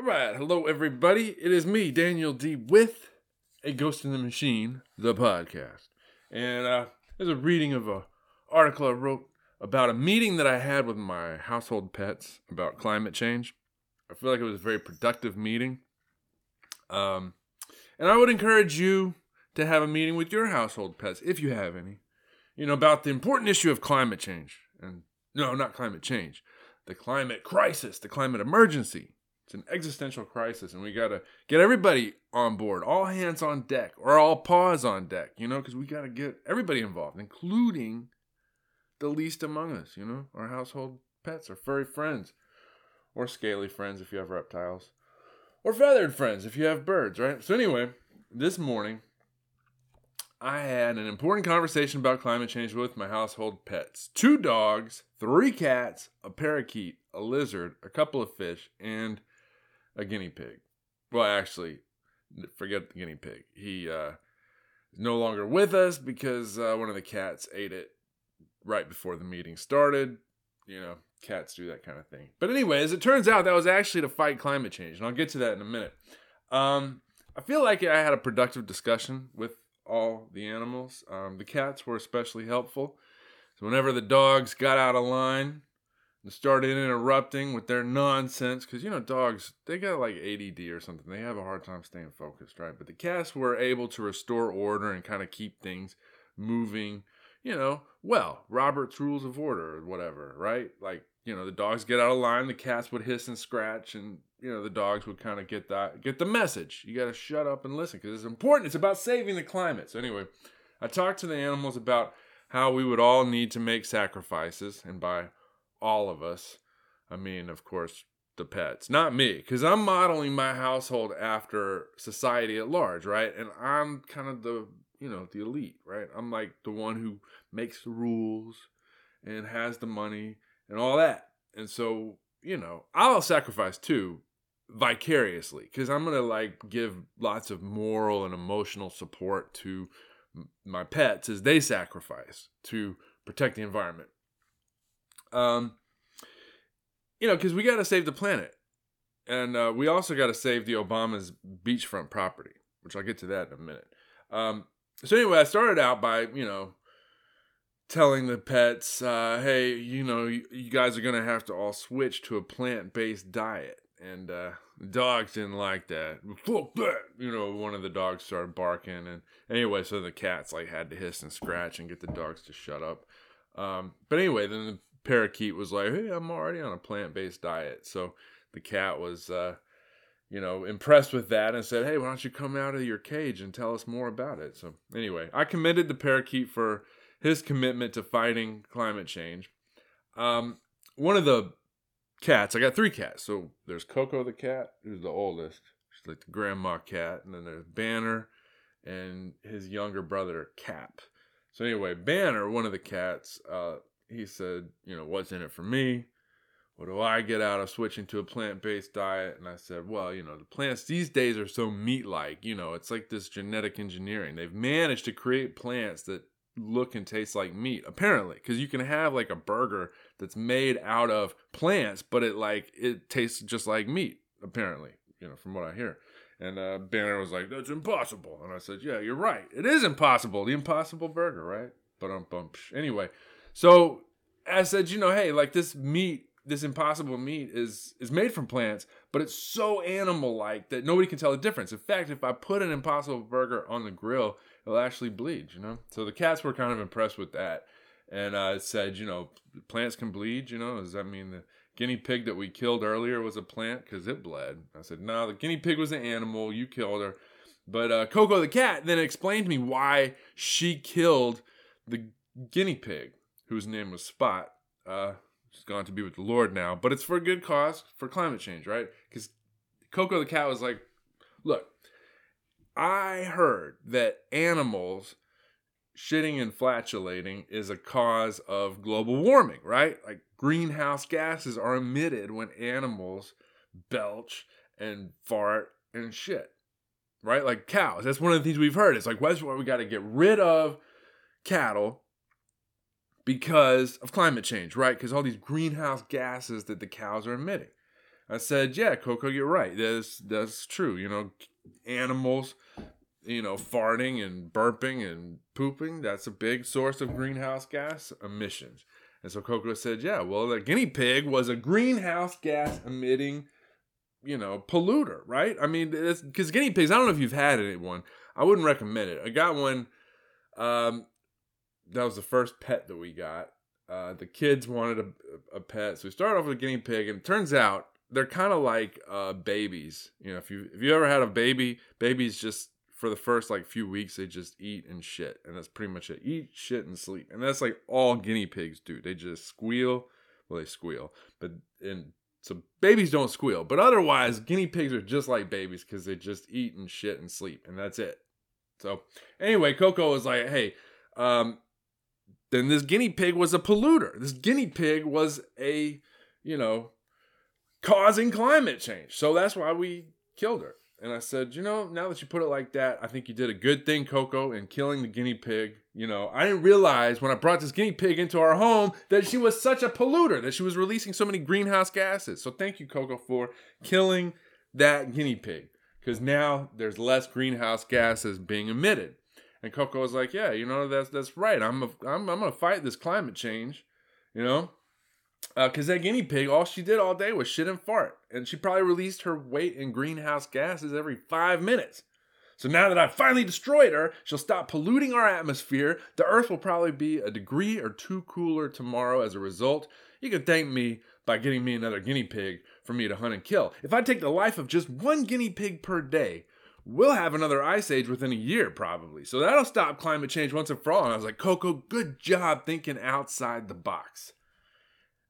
All right, hello everybody. It is me, Daniel D, with a Ghost in the Machine, the podcast, and uh, there's a reading of a article I wrote about a meeting that I had with my household pets about climate change. I feel like it was a very productive meeting, um, and I would encourage you to have a meeting with your household pets if you have any. You know about the important issue of climate change, and no, not climate change, the climate crisis, the climate emergency. It's an existential crisis, and we got to get everybody on board, all hands on deck, or all paws on deck, you know, because we got to get everybody involved, including the least among us, you know, our household pets, our furry friends, or scaly friends if you have reptiles, or feathered friends if you have birds, right? So, anyway, this morning, I had an important conversation about climate change with my household pets two dogs, three cats, a parakeet, a lizard, a couple of fish, and a guinea pig. Well, actually, forget the guinea pig. He uh, is no longer with us because uh, one of the cats ate it right before the meeting started. You know, cats do that kind of thing. But anyway, as it turns out, that was actually to fight climate change, and I'll get to that in a minute. Um, I feel like I had a productive discussion with all the animals. Um, the cats were especially helpful. So whenever the dogs got out of line, and started interrupting with their nonsense because you know dogs they got like ADD or something. They have a hard time staying focused right? But the cats were able to restore order and kind of keep things moving you know well Robert's rules of order or whatever right? Like you know the dogs get out of line the cats would hiss and scratch and you know the dogs would kind of get that get the message. You got to shut up and listen because it's important. It's about saving the climate. So anyway I talked to the animals about how we would all need to make sacrifices and by all of us. I mean, of course, the pets, not me, because I'm modeling my household after society at large, right? And I'm kind of the, you know, the elite, right? I'm like the one who makes the rules and has the money and all that. And so, you know, I'll sacrifice too vicariously because I'm going to like give lots of moral and emotional support to my pets as they sacrifice to protect the environment. Um, you know, because we got to save the planet, and uh, we also got to save the Obama's beachfront property, which I'll get to that in a minute. Um, so anyway, I started out by you know telling the pets, uh, hey, you know, you, you, guys are gonna have to all switch to a plant-based diet, and uh, dogs didn't like that. Fuck that, you know. One of the dogs started barking, and anyway, so the cats like had to hiss and scratch and get the dogs to shut up. Um, but anyway, then the parakeet was like, "Hey, I'm already on a plant-based diet." So the cat was, uh, you know, impressed with that and said, "Hey, why don't you come out of your cage and tell us more about it?" So anyway, I commended the parakeet for his commitment to fighting climate change. Um, one of the cats, I got three cats. So there's Coco the cat, who's the oldest. She's like the grandma cat, and then there's Banner and his younger brother Cap. So anyway, Banner, one of the cats, uh, he said, you know, what's in it for me? What do I get out of switching to a plant based diet? And I said, well, you know, the plants these days are so meat like. You know, it's like this genetic engineering. They've managed to create plants that look and taste like meat, apparently. Because you can have like a burger that's made out of plants, but it like, it tastes just like meat, apparently, you know, from what I hear. And uh, Banner was like, that's impossible. And I said, yeah, you're right. It is impossible. The impossible burger, right? But um. Anyway, so I said, you know, hey, like this meat, this impossible meat is is made from plants, but it's so animal like that nobody can tell the difference. In fact, if I put an impossible burger on the grill, it'll actually bleed, you know? So the cats were kind of impressed with that. And I uh, said, you know, plants can bleed, you know? Does that mean the guinea pig that we killed earlier was a plant? Because it bled. I said, no, the guinea pig was an animal. You killed her. But uh, Coco the cat then explained to me why she killed the guinea pig whose name was Spot. Uh, she's gone to be with the Lord now, but it's for a good cause for climate change, right? Because Coco the cat was like, look, I heard that animals shitting and flatulating is a cause of global warming, right? Like greenhouse gases are emitted when animals belch and fart and shit, right? Like cows. That's one of the things we've heard. It's like, why we got to get rid of cattle because of climate change, right? Because all these greenhouse gases that the cows are emitting. I said, "Yeah, Coco, you're right. That's that's true. You know, animals, you know, farting and burping and pooping. That's a big source of greenhouse gas emissions." And so Coco said, "Yeah, well, the guinea pig was a greenhouse gas emitting." you know, polluter, right? I mean, because guinea pigs, I don't know if you've had any one. I wouldn't recommend it. I got one. Um, that was the first pet that we got. Uh, the kids wanted a, a pet, so we started off with a guinea pig, and it turns out they're kind of like uh, babies. You know, if you if you ever had a baby, babies just for the first like few weeks they just eat and shit, and that's pretty much it. Eat, shit, and sleep, and that's like all guinea pigs do. They just squeal. Well, they squeal, but and so babies don't squeal, but otherwise, guinea pigs are just like babies because they just eat and shit and sleep, and that's it. So anyway, Coco was like, "Hey, um, then this guinea pig was a polluter. This guinea pig was a, you know, causing climate change. So that's why we killed her." And I said, you know, now that you put it like that, I think you did a good thing, Coco, in killing the guinea pig. You know, I didn't realize when I brought this guinea pig into our home that she was such a polluter, that she was releasing so many greenhouse gases. So thank you, Coco, for killing that guinea pig. Because now there's less greenhouse gases being emitted. And Coco was like, yeah, you know, that's that's right. I'm a, I'm I'm gonna fight this climate change, you know. Because uh, that guinea pig, all she did all day was shit and fart. And she probably released her weight in greenhouse gases every five minutes. So now that I've finally destroyed her, she'll stop polluting our atmosphere. The Earth will probably be a degree or two cooler tomorrow as a result. You can thank me by getting me another guinea pig for me to hunt and kill. If I take the life of just one guinea pig per day, we'll have another ice age within a year, probably. So that'll stop climate change once and for all. And I was like, Coco, good job thinking outside the box.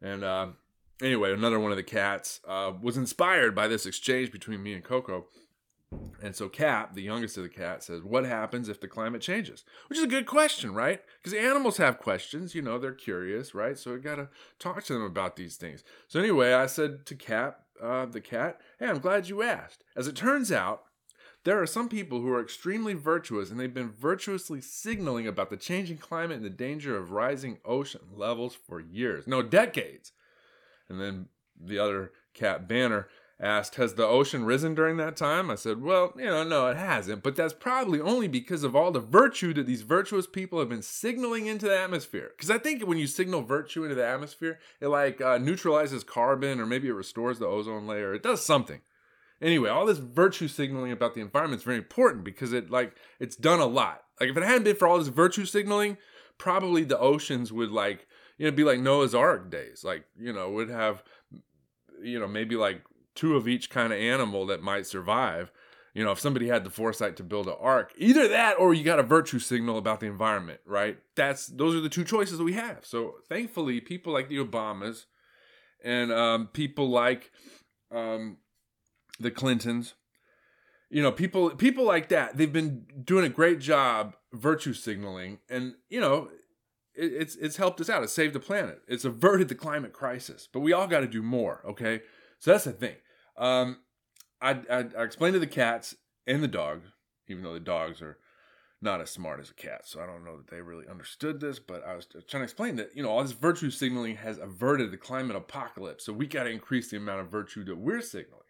And uh, anyway, another one of the cats uh, was inspired by this exchange between me and Coco. And so Cap, the youngest of the cats, says, What happens if the climate changes? Which is a good question, right? Because animals have questions, you know, they're curious, right? So we got to talk to them about these things. So anyway, I said to Cap, uh, the cat, Hey, I'm glad you asked. As it turns out, there are some people who are extremely virtuous and they've been virtuously signaling about the changing climate and the danger of rising ocean levels for years, no, decades. And then the other cat, Banner, asked, Has the ocean risen during that time? I said, Well, you know, no, it hasn't, but that's probably only because of all the virtue that these virtuous people have been signaling into the atmosphere. Because I think when you signal virtue into the atmosphere, it like uh, neutralizes carbon or maybe it restores the ozone layer. It does something. Anyway, all this virtue signaling about the environment is very important because it like it's done a lot. Like if it hadn't been for all this virtue signaling, probably the oceans would like you know be like Noah's Ark days. Like you know would have you know maybe like two of each kind of animal that might survive. You know, if somebody had the foresight to build an ark, either that or you got a virtue signal about the environment, right? That's those are the two choices that we have. So thankfully, people like the Obamas and um, people like um, the Clintons, you know, people people like that. They've been doing a great job virtue signaling, and you know, it, it's it's helped us out. It's saved the planet. It's averted the climate crisis. But we all got to do more. Okay, so that's the thing. Um, I, I I explained to the cats and the dogs, even though the dogs are not as smart as a cat. So I don't know that they really understood this, but I was trying to explain that, you know, all this virtue signaling has averted the climate apocalypse. So we got to increase the amount of virtue that we're signaling.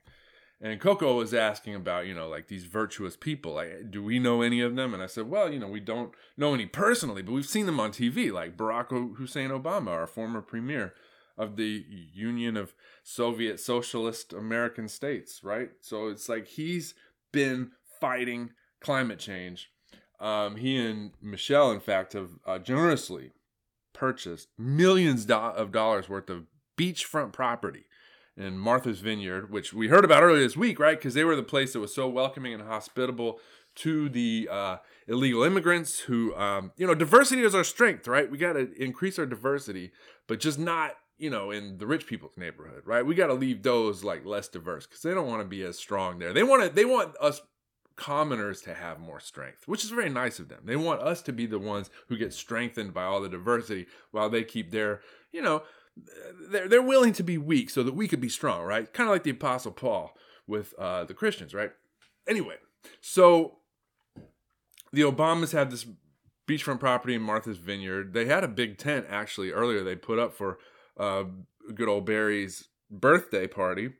And Coco was asking about, you know, like these virtuous people. Like, do we know any of them? And I said, well, you know, we don't know any personally, but we've seen them on TV, like Barack Hussein Obama, our former premier of the Union of Soviet Socialist American States, right? So it's like he's been fighting climate change. Um, he and Michelle, in fact, have uh, generously purchased millions do- of dollars worth of beachfront property in Martha's Vineyard, which we heard about earlier this week, right? Because they were the place that was so welcoming and hospitable to the uh, illegal immigrants who, um, you know, diversity is our strength, right? We got to increase our diversity, but just not, you know, in the rich people's neighborhood, right? We got to leave those like less diverse because they don't want to be as strong there. They want to, they want us commoners to have more strength, which is very nice of them. They want us to be the ones who get strengthened by all the diversity while they keep their, you know, they're they're willing to be weak so that we could be strong, right? Kind of like the Apostle Paul with uh, the Christians, right? Anyway, so the Obamas had this beachfront property in Martha's Vineyard. They had a big tent actually earlier. They put up for uh, good old Barry's birthday party.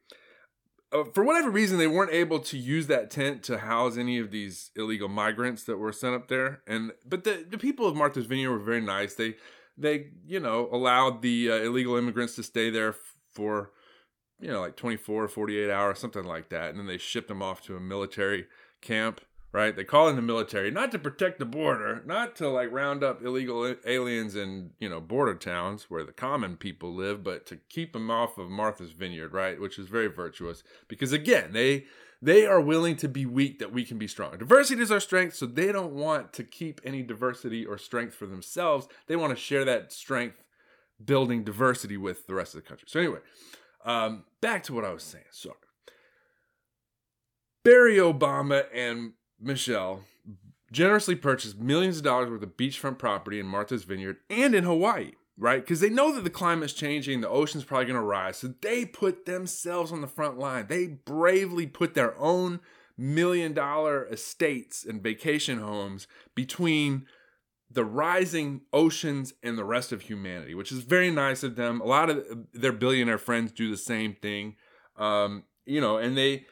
uh, for whatever reason, they weren't able to use that tent to house any of these illegal migrants that were sent up there. And but the the people of Martha's Vineyard were very nice. They they you know allowed the uh, illegal immigrants to stay there for you know like 24 48 hours something like that and then they shipped them off to a military camp right? They call in the military not to protect the border, not to like round up illegal aliens in, you know, border towns where the common people live, but to keep them off of Martha's Vineyard, right? Which is very virtuous because again, they they are willing to be weak that we can be strong. Diversity is our strength, so they don't want to keep any diversity or strength for themselves. They want to share that strength building diversity with the rest of the country. So anyway, um, back to what I was saying. So Barry Obama and Michelle generously purchased millions of dollars worth of beachfront property in Martha's Vineyard and in Hawaii, right? Because they know that the climate's changing, the ocean's probably going to rise. So they put themselves on the front line. They bravely put their own million dollar estates and vacation homes between the rising oceans and the rest of humanity, which is very nice of them. A lot of their billionaire friends do the same thing. Um, you know, and they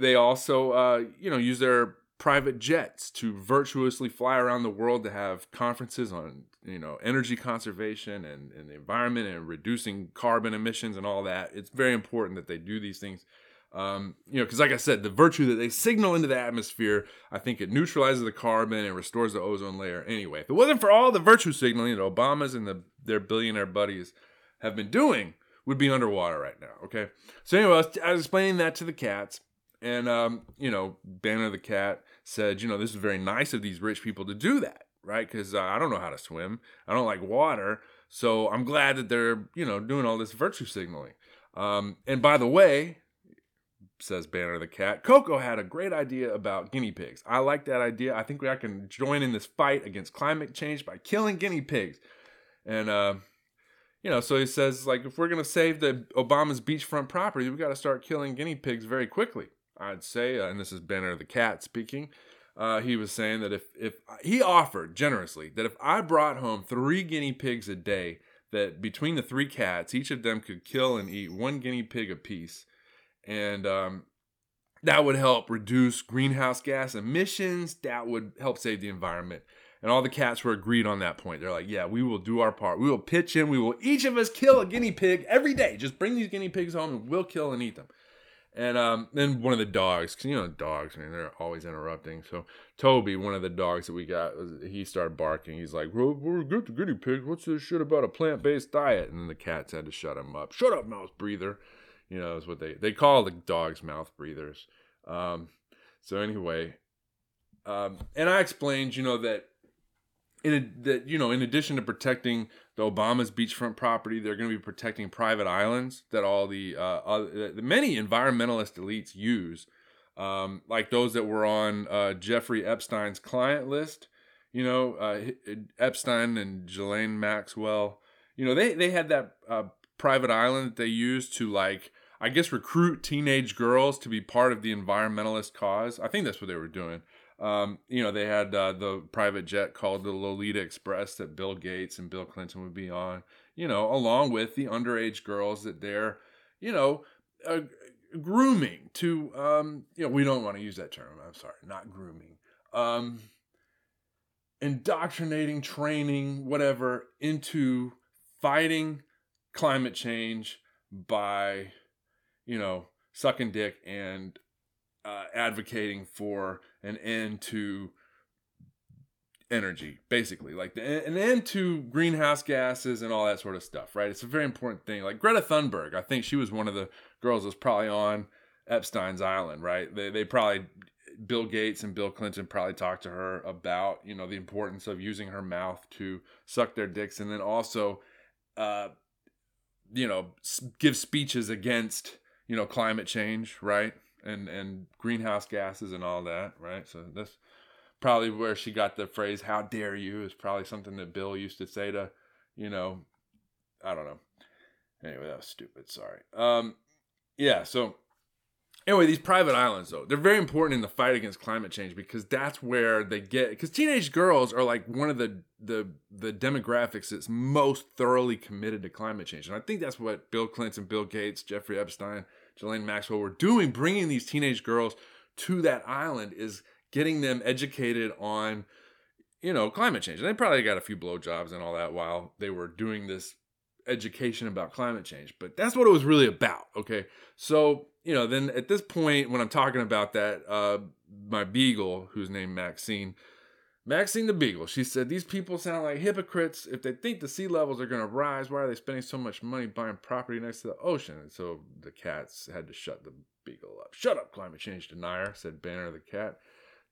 they also, uh, you know, use their private jets to virtuously fly around the world to have conferences on, you know, energy conservation and, and the environment and reducing carbon emissions and all that. It's very important that they do these things. Um, you know, because like I said, the virtue that they signal into the atmosphere, I think it neutralizes the carbon and restores the ozone layer. Anyway, if it wasn't for all the virtue signaling that Obama's and the, their billionaire buddies have been doing, would be underwater right now. Okay, so anyway, I was, I was explaining that to the cats, and, um, you know, Banner the Cat said, you know, this is very nice of these rich people to do that, right? Because uh, I don't know how to swim. I don't like water. So I'm glad that they're, you know, doing all this virtue signaling. Um, and by the way, says Banner the Cat, Coco had a great idea about guinea pigs. I like that idea. I think I can join in this fight against climate change by killing guinea pigs. And, uh, you know, so he says, like, if we're going to save the Obama's beachfront property, we got to start killing guinea pigs very quickly. I'd say, uh, and this is Banner the Cat speaking. Uh, he was saying that if if he offered generously that if I brought home three guinea pigs a day, that between the three cats, each of them could kill and eat one guinea pig apiece, and um, that would help reduce greenhouse gas emissions. That would help save the environment. And all the cats were agreed on that point. They're like, yeah, we will do our part. We will pitch in. We will each of us kill a guinea pig every day. Just bring these guinea pigs home and we'll kill and eat them. And um, then one of the dogs, cause you know dogs, man, they're always interrupting. So Toby, one of the dogs that we got, he started barking. He's like, "Well, we're good to guinea pigs. What's this shit about a plant-based diet?" And then the cats had to shut him up. Shut up, mouth breather. You know, is what they they call the dogs mouth breathers. Um, so anyway, um, and I explained, you know, that in that you know, in addition to protecting the Obama's beachfront property, they're going to be protecting private islands that all the uh, uh, the many environmentalist elites use, um, like those that were on uh, Jeffrey Epstein's client list. You know, uh, Epstein and Ghislaine Maxwell. You know, they they had that uh, private island that they used to like. I guess recruit teenage girls to be part of the environmentalist cause. I think that's what they were doing. Um, you know, they had uh, the private jet called the Lolita Express that Bill Gates and Bill Clinton would be on, you know, along with the underage girls that they're, you know, uh, grooming to, um, you know, we don't want to use that term. I'm sorry, not grooming. Um, indoctrinating, training, whatever, into fighting climate change by, you know, sucking dick and uh, advocating for an end to energy, basically, like the, an end to greenhouse gases and all that sort of stuff, right? It's a very important thing. Like Greta Thunberg, I think she was one of the girls that was probably on Epstein's island, right? They, they probably, Bill Gates and Bill Clinton probably talked to her about, you know, the importance of using her mouth to suck their dicks and then also, uh, you know, give speeches against, you know, climate change, right? And and greenhouse gases and all that, right? So that's probably where she got the phrase "How dare you?" is probably something that Bill used to say to, you know, I don't know. Anyway, that was stupid. Sorry. Um, yeah. So anyway, these private islands though, they're very important in the fight against climate change because that's where they get because teenage girls are like one of the the the demographics that's most thoroughly committed to climate change, and I think that's what Bill Clinton, Bill Gates, Jeffrey Epstein Ghislaine Maxwell were doing, bringing these teenage girls to that island, is getting them educated on, you know, climate change. And they probably got a few blowjobs and all that while they were doing this education about climate change. But that's what it was really about. Okay. So, you know, then at this point, when I'm talking about that, uh, my beagle, who's named Maxine, Maxine the Beagle, she said, These people sound like hypocrites. If they think the sea levels are going to rise, why are they spending so much money buying property next to the ocean? And so the cats had to shut the Beagle up. Shut up, climate change denier, said Banner the cat.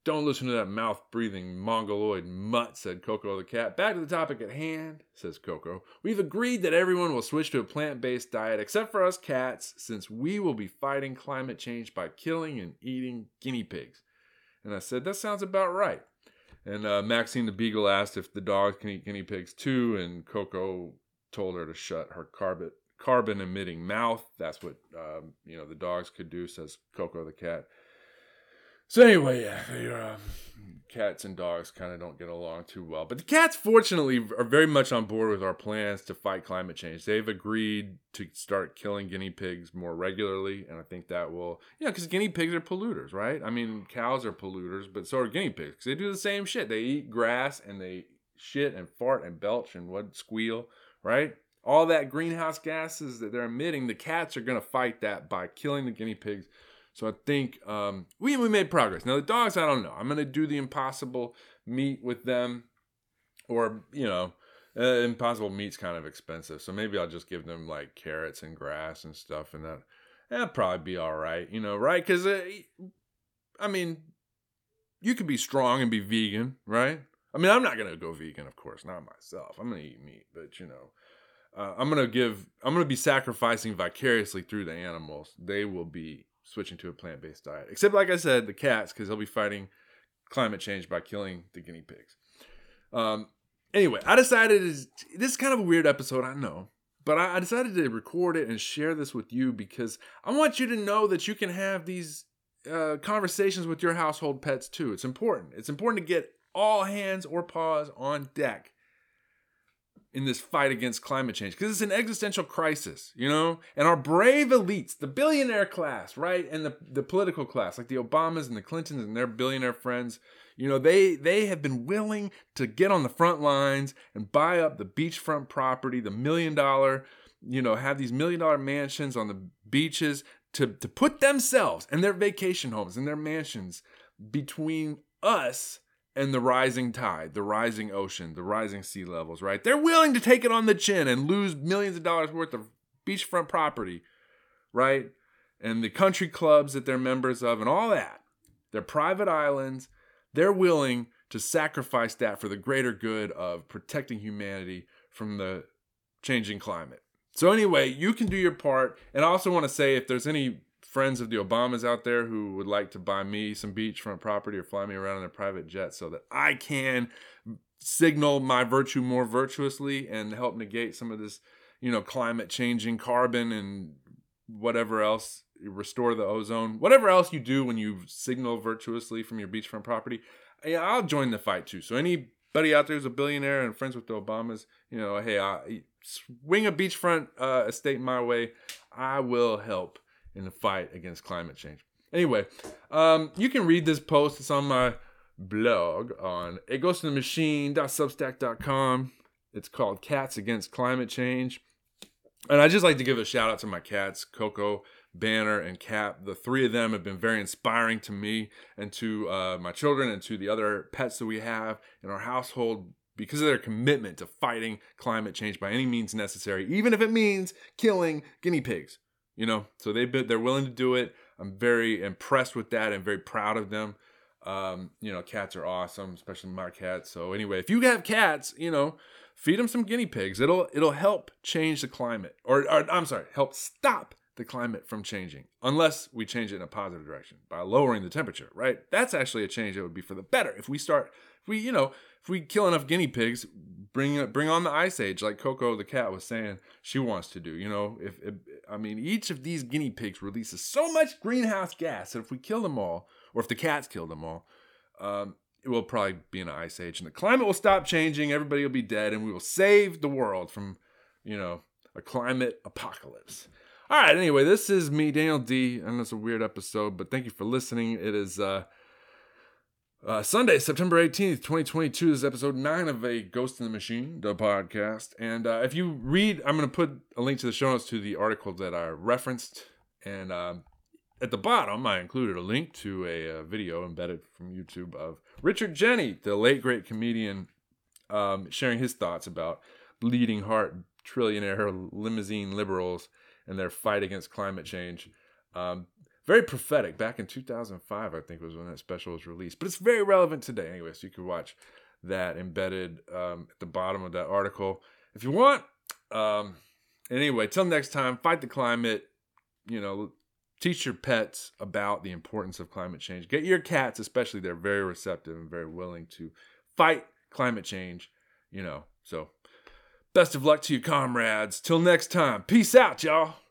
Don't listen to that mouth breathing mongoloid mutt, said Coco the cat. Back to the topic at hand, says Coco. We've agreed that everyone will switch to a plant based diet except for us cats, since we will be fighting climate change by killing and eating guinea pigs. And I said, That sounds about right. And uh, Maxine the Beagle asked if the dogs can eat guinea pigs too, and Coco told her to shut her carbon carbon emitting mouth. That's what um, you know the dogs could do, says Coco the cat. So anyway, yeah, um, cats and dogs kind of don't get along too well. But the cats, fortunately, are very much on board with our plans to fight climate change. They've agreed to start killing guinea pigs more regularly, and I think that will, you know, because guinea pigs are polluters, right? I mean, cows are polluters, but so are guinea pigs. They do the same shit. They eat grass and they shit and fart and belch and what squeal, right? All that greenhouse gases that they're emitting, the cats are going to fight that by killing the guinea pigs so I think um, we we made progress. Now the dogs, I don't know. I'm gonna do the impossible meat with them, or you know, uh, impossible meat's kind of expensive. So maybe I'll just give them like carrots and grass and stuff, and that that'd probably be all right. You know, right? Because uh, I mean, you could be strong and be vegan, right? I mean, I'm not gonna go vegan, of course, not myself. I'm gonna eat meat, but you know. Uh, I'm gonna give. I'm gonna be sacrificing vicariously through the animals. They will be switching to a plant based diet. Except, like I said, the cats, because they'll be fighting climate change by killing the guinea pigs. Um, anyway, I decided this is kind of a weird episode, I know, but I, I decided to record it and share this with you because I want you to know that you can have these uh, conversations with your household pets too. It's important. It's important to get all hands or paws on deck in this fight against climate change because it's an existential crisis, you know? And our brave elites, the billionaire class, right? And the, the political class, like the Obamas and the Clintons and their billionaire friends, you know, they they have been willing to get on the front lines and buy up the beachfront property, the million dollar, you know, have these million dollar mansions on the beaches to to put themselves and their vacation homes and their mansions between us and the rising tide, the rising ocean, the rising sea levels, right? They're willing to take it on the chin and lose millions of dollars worth of beachfront property, right? And the country clubs that they're members of and all that. They're private islands. They're willing to sacrifice that for the greater good of protecting humanity from the changing climate. So, anyway, you can do your part. And I also want to say if there's any friends of the Obamas out there who would like to buy me some beachfront property or fly me around in a private jet so that I can signal my virtue more virtuously and help negate some of this, you know, climate changing carbon and whatever else, restore the ozone, whatever else you do when you signal virtuously from your beachfront property. I'll join the fight too. So anybody out there who's a billionaire and friends with the Obamas, you know, hey, I, swing a beachfront uh, estate my way. I will help in the fight against climate change. Anyway, um, you can read this post. It's on my blog on aghostinthemachine.substack.com. It's called Cats Against Climate Change. And I just like to give a shout out to my cats, Coco, Banner, and Cap. The three of them have been very inspiring to me and to uh, my children and to the other pets that we have in our household because of their commitment to fighting climate change by any means necessary, even if it means killing guinea pigs you know so they've they're willing to do it. I'm very impressed with that and very proud of them. Um, you know cats are awesome especially my cats so anyway if you have cats you know feed them some guinea pigs. It'll it'll help change the climate or, or i'm sorry help stop the climate from changing unless we change it in a positive direction by lowering the temperature right? That's actually a change that would be for the better. If we start if we you know if we kill enough guinea pigs bring bring on the ice age like coco the cat was saying she wants to do you know if, if i mean each of these guinea pigs releases so much greenhouse gas that if we kill them all or if the cats kill them all um, it will probably be an ice age and the climate will stop changing everybody will be dead and we will save the world from you know a climate apocalypse All right. Anyway, this is me, Daniel D. I know it's a weird episode, but thank you for listening. It is uh, uh, Sunday, September 18th, 2022. This is episode nine of A Ghost in the Machine, the podcast. And uh, if you read, I'm going to put a link to the show notes to the article that I referenced. And um, at the bottom, I included a link to a, uh, video embedded from YouTube of Richard Jeni, the late great comedian, um, sharing his thoughts about bleeding heart trillionaire limousine liberals and their fight against climate change. Um, very prophetic. Back in 2005, I think was when that special was released, but it's very relevant today anyway. So you can watch that embedded um, at the bottom of that article if you want. Um, anyway, till next time, fight the climate. You know, teach your pets about the importance of climate change. Get your cats, especially, they're very receptive and very willing to fight climate change. You know, so best of luck to you, comrades. Till next time, peace out, y'all.